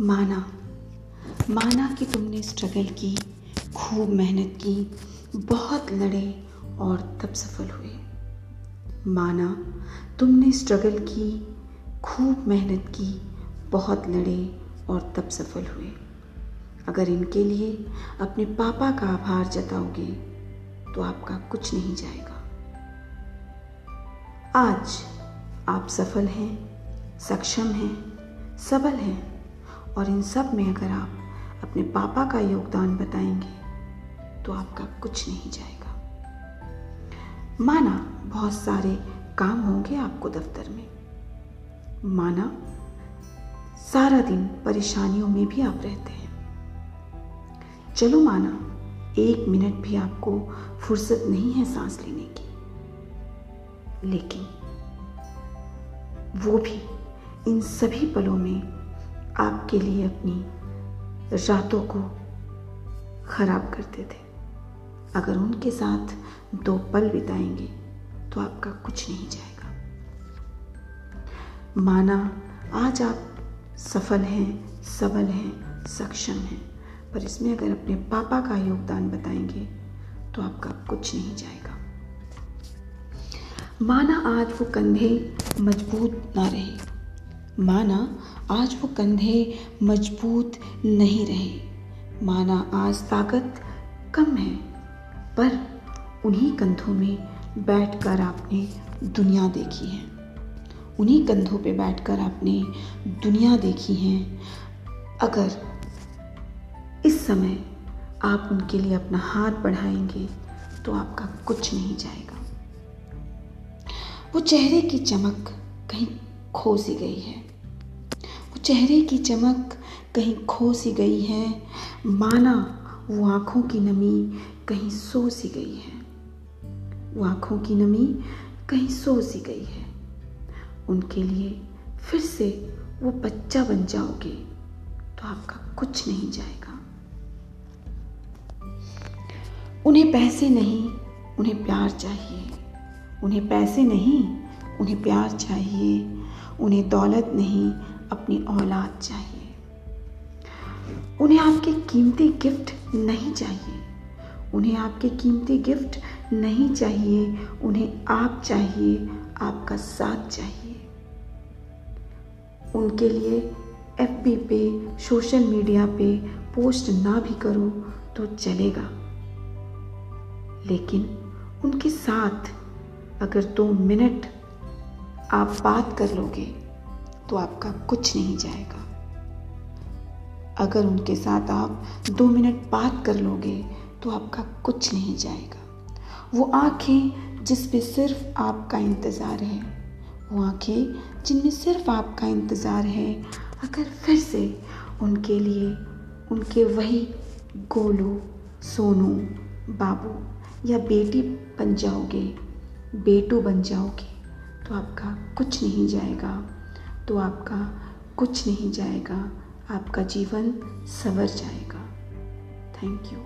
माना माना कि तुमने स्ट्रगल की, खूब मेहनत की, बहुत लड़े और तब सफल हुए। माना, तुमने स्ट्रगल की, खूब मेहनत की, बहुत लड़े और तब सफल हुए। अगर इनके लिए अपने पापा का आभार जताओगे तो आपका कुछ नहीं जाएगा। आज आप सफल हैं। सक्षम हैं, सबल हैं और इन सब में अगर आप अपने पापा का योगदान बताएँगे तो आपका कुछ नहीं जाएगा। माना बहुत सारे काम होंगे आपको दफ्तर में। माना सारा दिन परेशानियों में भी आप रहते हैं। चलो माना एक मिनट भी आपको फुर्सत नहीं है सांस लेने की। लेकिन वो भी इन सभी पलों में आपके लिए अपनी रातों को खराब करते थे। अगर उनके साथ दो पल बिताएँगे तो आपका कुछ नहीं जाएगा। माना आज आप सफल हैं, सबल हैं, सक्षम हैं, पर इसमें अगर अपने पापा का योगदान बताएँगे तो आपका कुछ नहीं जाएगा। माना आज वो कंधे मज़बूत ना रहे। माना आज वो कंधे मज़बूत नहीं रहे। माना आज ताकत कम है, पर उन्हीं कंधों में बैठकर आपने दुनिया देखी है। उन्हीं कंधों पे बैठकर आपने दुनिया देखी है। अगर इस समय आप उनके लिए अपना हाथ बढ़ाएँगे तो आपका कुछ नहीं जाएगा। वो चेहरे की चमक कहीं खो सी गई है। वो चेहरे की चमक कहीं खो सी गई है। माना वो आँखों की नमी कहीं सो सी गई है। वो आँखों की नमी कहीं सो सी गई है। उनके लिए फिर से वो बच्चा बन जाओगे तो आपका कुछ नहीं जाएगा। उन्हें पैसे नहीं, उन्हें प्यार चाहिए। उन्हें पैसे नहीं, उन्हें प्यार चाहिए। उन्हें दौलत नहीं, अपनी औलाद चाहिए। उन्हें आपके कीमती गिफ्ट नहीं चाहिए। उन्हें आपके कीमती गिफ्ट नहीं चाहिए। उन्हें आप चाहिए, आपका साथ चाहिए। उनके लिए एफ़ पे सोशल मीडिया पे पोस्ट ना भी करो तो चलेगा। लेकिन उनके साथ अगर दो मिनट आप बात कर लोगे तो आपका कुछ नहीं जाएगा। अगर उनके साथ आप दो मिनट बात कर लोगे तो आपका कुछ नहीं जाएगा। वो आँखें जिस पे सिर्फ़ आपका इंतज़ार है, वो आँखें जिनमें सिर्फ़ आपका इंतज़ार है, अगर फिर से उनके लिए उनके वही गोलू, सोनू, बाबू या बेटी बन जाओगे, बेटू बन जाओगे तो आपका कुछ नहीं जाएगा तो आपका कुछ नहीं जाएगा, आपका जीवन सवर जाएगा। Thank you